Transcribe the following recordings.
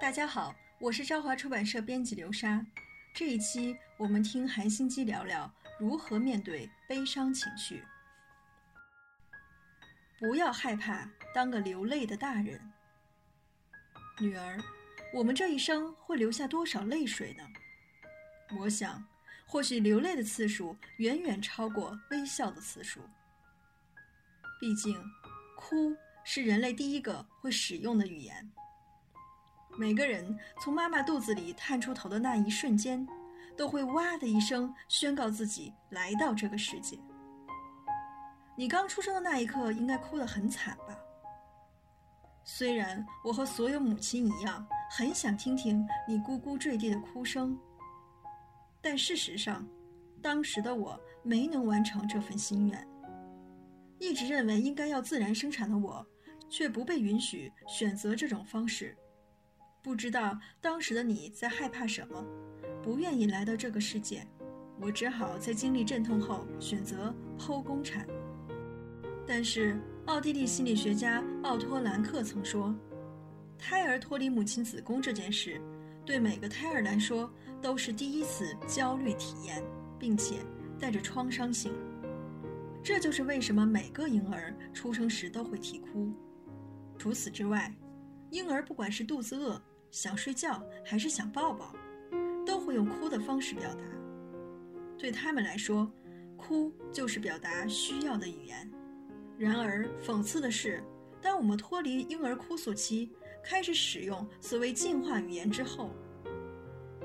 大家好，我是朝华出版社编辑刘莎。这一期我们听韩心机聊聊如何面对悲伤情绪。不要害怕当个流泪的大人，女儿，我们这一生会流下多少泪水呢？我想，或许流泪的次数远远超过微笑的次数。毕竟，哭是人类第一个会使用的语言。每个人从妈妈肚子里探出头的那一瞬间，都会哇的一声宣告自己来到这个世界。你刚出生的那一刻，应该哭得很惨吧？虽然我和所有母亲一样，很想听听你咕咕坠地的哭声，但事实上，当时的我没能完成这份心愿。一直认为应该要自然生产的我，却不被允许选择这种方式。不知道当时的你在害怕什么，不愿意来到这个世界，我只好在经历阵痛后选择剖宫产。但是，奥地利心理学家奥托·兰克曾说，胎儿脱离母亲子宫这件事，对每个胎儿来说都是第一次焦虑体验，并且带着创伤性。这就是为什么每个婴儿出生时都会啼哭。除此之外，婴儿不管是肚子饿，想睡觉还是想抱抱，都会用哭的方式表达。对他们来说，哭就是表达需要的语言。然而，讽刺的是，当我们脱离婴儿哭诉期，开始使用所谓进化语言之后，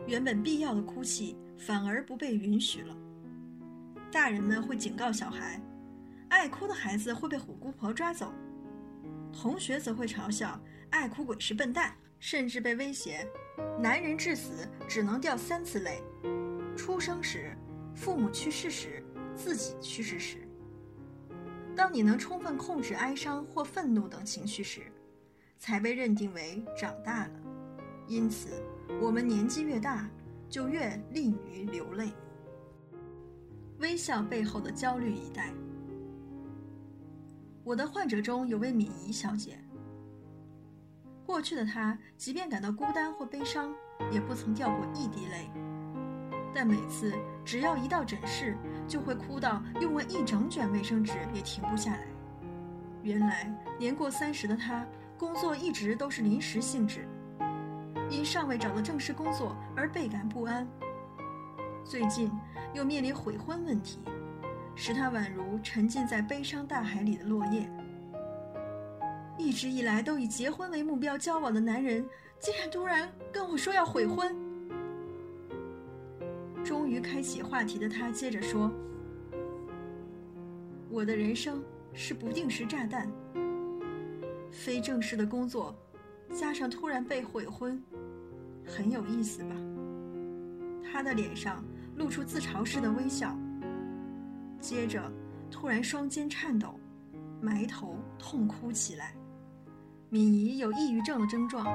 原本必要的哭泣反而不被允许了。大人们会警告小孩，爱哭的孩子会被虎姑婆抓走；同学则会嘲笑爱哭鬼是笨蛋。甚至被威胁，男人至死只能掉三次泪：出生时、父母去世时、自己去世时。当你能充分控制哀伤或愤怒等情绪时，才被认定为长大了。因此，我们年纪越大，就越利于流泪。微笑背后的焦虑一代。我的患者中有位敏仪小姐。过去的他，即便感到孤单或悲伤，也不曾掉过一滴泪。但每次只要一到诊室，就会哭到用完一整卷卫生纸也停不下来。原来年过三十的他，工作一直都是临时性质，因尚未找到正式工作而倍感不安。最近又面临悔婚问题，使他宛如沉浸在悲伤大海里的落叶。一直以来都以结婚为目标交往的男人，竟然突然跟我说要悔婚。终于开启话题的他接着说：“我的人生是不定时炸弹，非正式的工作，加上突然被悔婚，很有意思吧？”他的脸上露出自嘲式的微笑，接着突然双肩颤抖，埋头痛哭起来。敏仪有抑郁症的症状，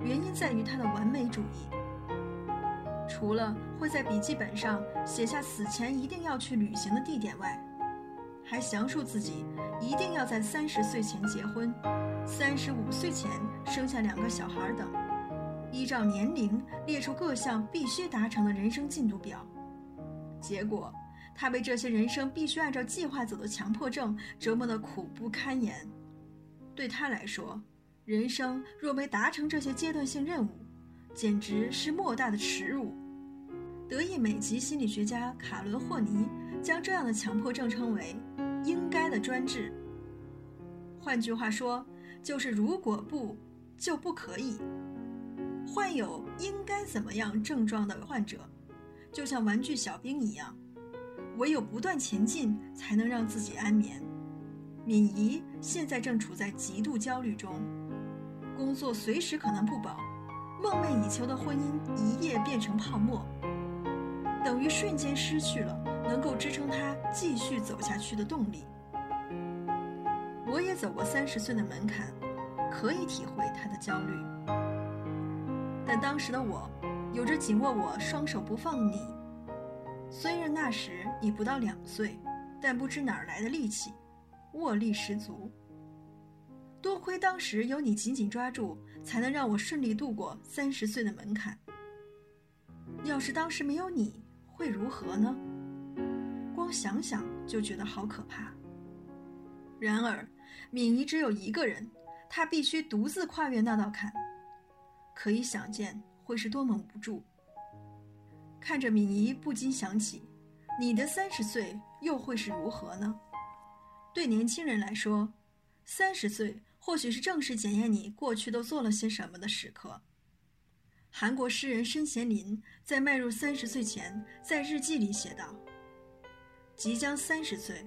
原因在于她的完美主义。除了会在笔记本上写下死前一定要去旅行的地点外，还详述自己一定要在三十岁前结婚，三十五岁前生下两个小孩等，依照年龄列出各项必须达成的人生进度表。结果，他被这些人生必须按照计划走的强迫症折磨得苦不堪言。对他来说，人生若没达成这些阶段性任务，简直是莫大的耻辱。德意美籍心理学家卡伦霍尼将这样的强迫症称为“应该的专制”。换句话说，就是如果不，就不可以。患有应该怎么样症状的患者，就像玩具小兵一样，唯有不断前进，才能让自己安眠。敏仪现在正处在极度焦虑中。工作随时可能不保，梦寐以求的婚姻一夜变成泡沫，等于瞬间失去了能够支撑他继续走下去的动力。我也走过三十岁的门槛，可以体会他的焦虑。但当时的我，有着紧握我双手不放的你。虽然那时你不到两岁，但不知哪儿来的力气，握力十足。多亏当时有你紧紧抓住，才能让我顺利度过三十岁的门槛。要是当时没有你，会如何呢？光想想就觉得好可怕。然而，敏仪只有一个人，她必须独自跨越那道坎，可以想见会是多么无助。看着敏仪，不禁想起，你的三十岁又会是如何呢？对年轻人来说，三十岁或许是正式检验你过去都做了些什么的时刻。韩国诗人申贤林在迈入三十岁前，在日记里写道：“即将三十岁，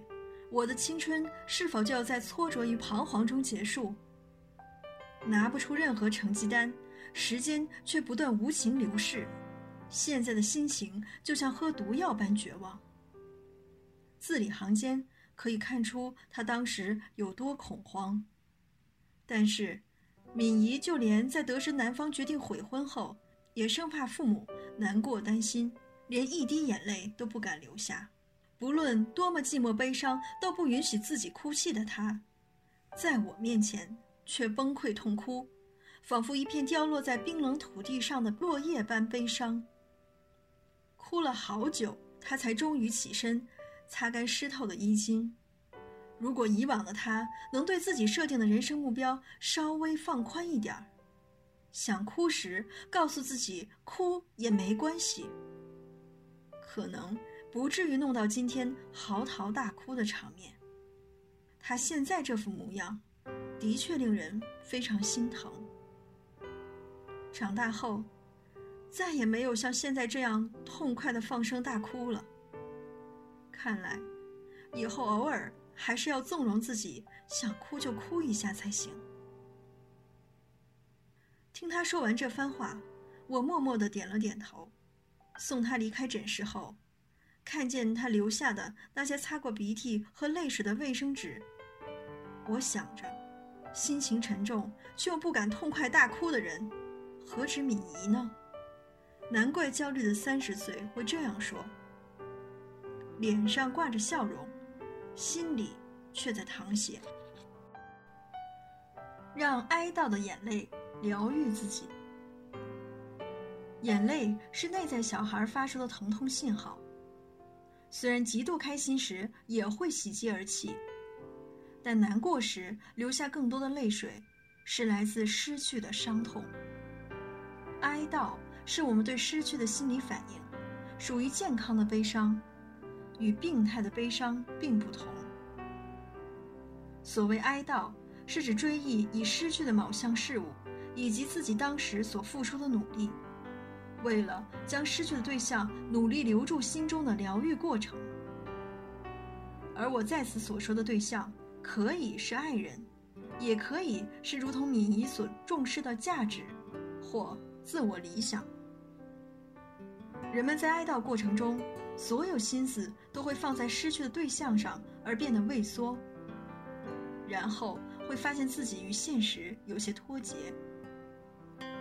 我的青春是否就要在挫折与彷徨中结束？拿不出任何成绩单，时间却不断无情流逝。”现在的心情就像喝毒药般绝望。字里行间可以看出他当时有多恐慌。但是，敏仪就连在得知男方决定悔婚后，也生怕父母难过担心，连一滴眼泪都不敢流下。不论多么寂寞悲伤，都不允许自己哭泣的她，在我面前却崩溃痛哭，仿佛一片凋落在冰冷土地上的落叶般悲伤。哭了好久，她才终于起身，擦干湿透的衣襟。如果以往的他能对自己设定的人生目标稍微放宽一点儿，想哭时告诉自己哭也没关系，可能不至于弄到今天嚎啕大哭的场面。他现在这副模样，的确令人非常心疼。长大后。再也没有像现在这样痛快的放声大哭了。看来，以后偶尔还是要纵容自己，想哭就哭一下才行。听他说完这番话，我默默的点了点头。送他离开诊室后，看见他留下的那些擦过鼻涕和泪水的卫生纸，我想着，心情沉重却又不敢痛快大哭的人，何止敏仪呢？难怪焦虑的三十岁会这样说，脸上挂着笑容，心里却在淌血。让哀悼的眼泪疗愈自己。眼泪是内在小孩发出的疼痛信号，虽然极度开心时也会喜极而泣，但难过时流下更多的泪水，是来自失去的伤痛。哀悼。是我们对失去的心理反应，属于健康的悲伤，与病态的悲伤并不同。所谓哀悼，是指追忆已失去的某项事物，以及自己当时所付出的努力，为了将失去的对象努力留住心中的疗愈过程。而我在此所说的对象，可以是爱人，也可以是如同敏仪所重视的价值，或自我理想。人们在哀悼过程中，所有心思都会放在失去的对象上，而变得畏缩。然后会发现自己与现实有些脱节。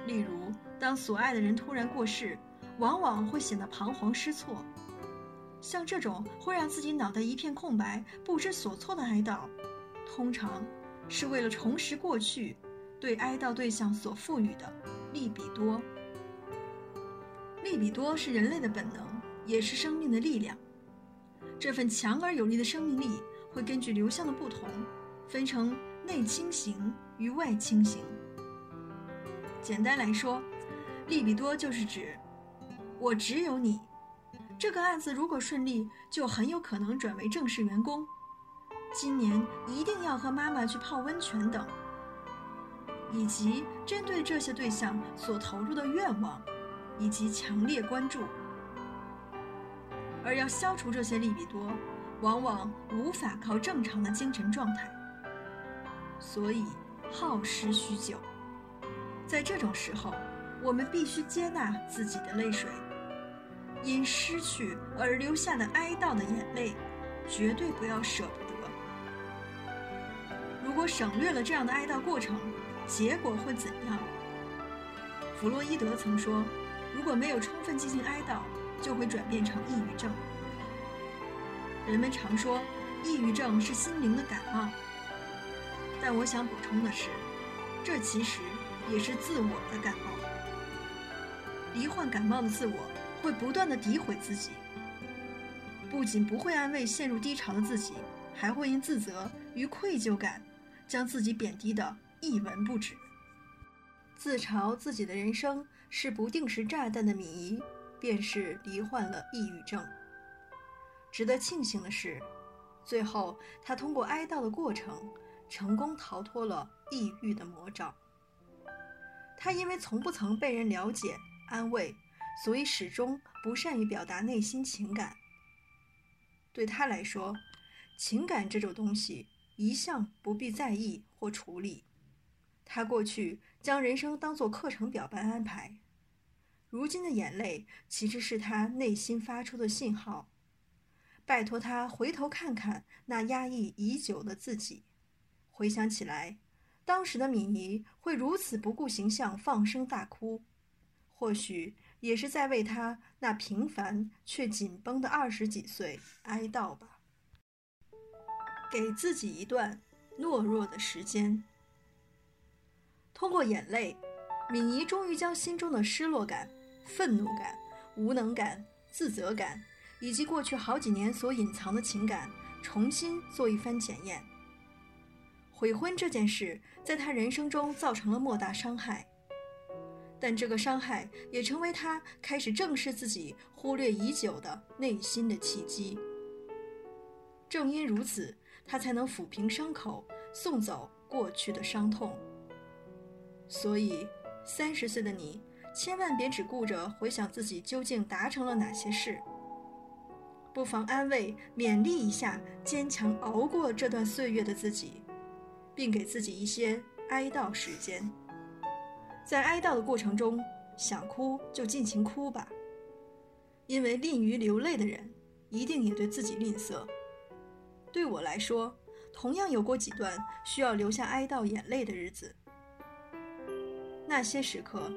例如，当所爱的人突然过世，往往会显得彷徨失措。像这种会让自己脑袋一片空白、不知所措的哀悼，通常是为了重拾过去对哀悼对象所赋予的利比多。利比多是人类的本能，也是生命的力量。这份强而有力的生命力会根据流向的不同，分成内倾型与外倾型。简单来说，利比多就是指我只有你。这个案子如果顺利，就很有可能转为正式员工。今年一定要和妈妈去泡温泉等，以及针对这些对象所投入的愿望。以及强烈关注，而要消除这些利比多，往往无法靠正常的精神状态，所以耗时许久。在这种时候，我们必须接纳自己的泪水，因失去而留下的哀悼的眼泪，绝对不要舍不得。如果省略了这样的哀悼过程，结果会怎样？弗洛伊德曾说。如果没有充分进行哀悼，就会转变成抑郁症。人们常说，抑郁症是心灵的感冒，但我想补充的是，这其实也是自我的感冒。罹患感冒的自我会不断的诋毁自己，不仅不会安慰陷入低潮的自己，还会因自责与愧疚感，将自己贬低的一文不值。自嘲自己的人生是不定时炸弹的米，便是罹患了抑郁症。值得庆幸的是，最后他通过哀悼的过程，成功逃脱了抑郁的魔爪。他因为从不曾被人了解。安慰，所以始终不善于表达内心情感。对他来说，情感这种东西一向不必在意或处理。他过去将人生当作课程表般安排，如今的眼泪其实是他内心发出的信号，拜托他回头看看那压抑已久的自己。回想起来，当时的敏仪会如此不顾形象放声大哭。或许也是在为他那平凡却紧绷的二十几岁哀悼吧。给自己一段懦弱的时间。通过眼泪，敏仪终于将心中的失落感、愤怒感、无能感、自责感，以及过去好几年所隐藏的情感，重新做一番检验。悔婚这件事，在他人生中造成了莫大伤害。但这个伤害也成为他开始正视自己忽略已久的内心的契机。正因如此，他才能抚平伤口，送走过去的伤痛。所以，三十岁的你，千万别只顾着回想自己究竟达成了哪些事，不妨安慰、勉励一下坚强熬过这段岁月的自己，并给自己一些哀悼时间。在哀悼的过程中，想哭就尽情哭吧，因为吝于流泪的人，一定也对自己吝啬。对我来说，同样有过几段需要留下哀悼眼泪的日子。那些时刻，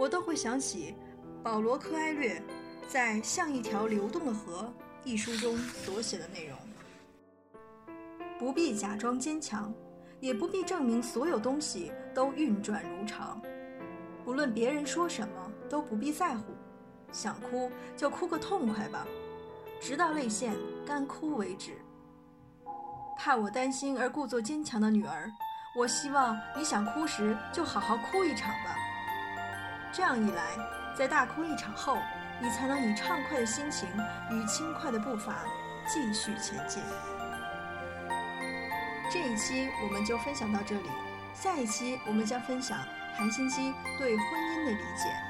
我都会想起保罗·柯埃略在《像一条流动的河》一书中所写的内容：不必假装坚强，也不必证明所有东西都运转如常。不论别人说什么，都不必在乎。想哭就哭个痛快吧，直到泪腺干枯为止。怕我担心而故作坚强的女儿，我希望你想哭时就好好哭一场吧。这样一来，在大哭一场后，你才能以畅快的心情与轻快的步伐继续前进。这一期我们就分享到这里，下一期我们将分享。韩心机对婚姻的理解。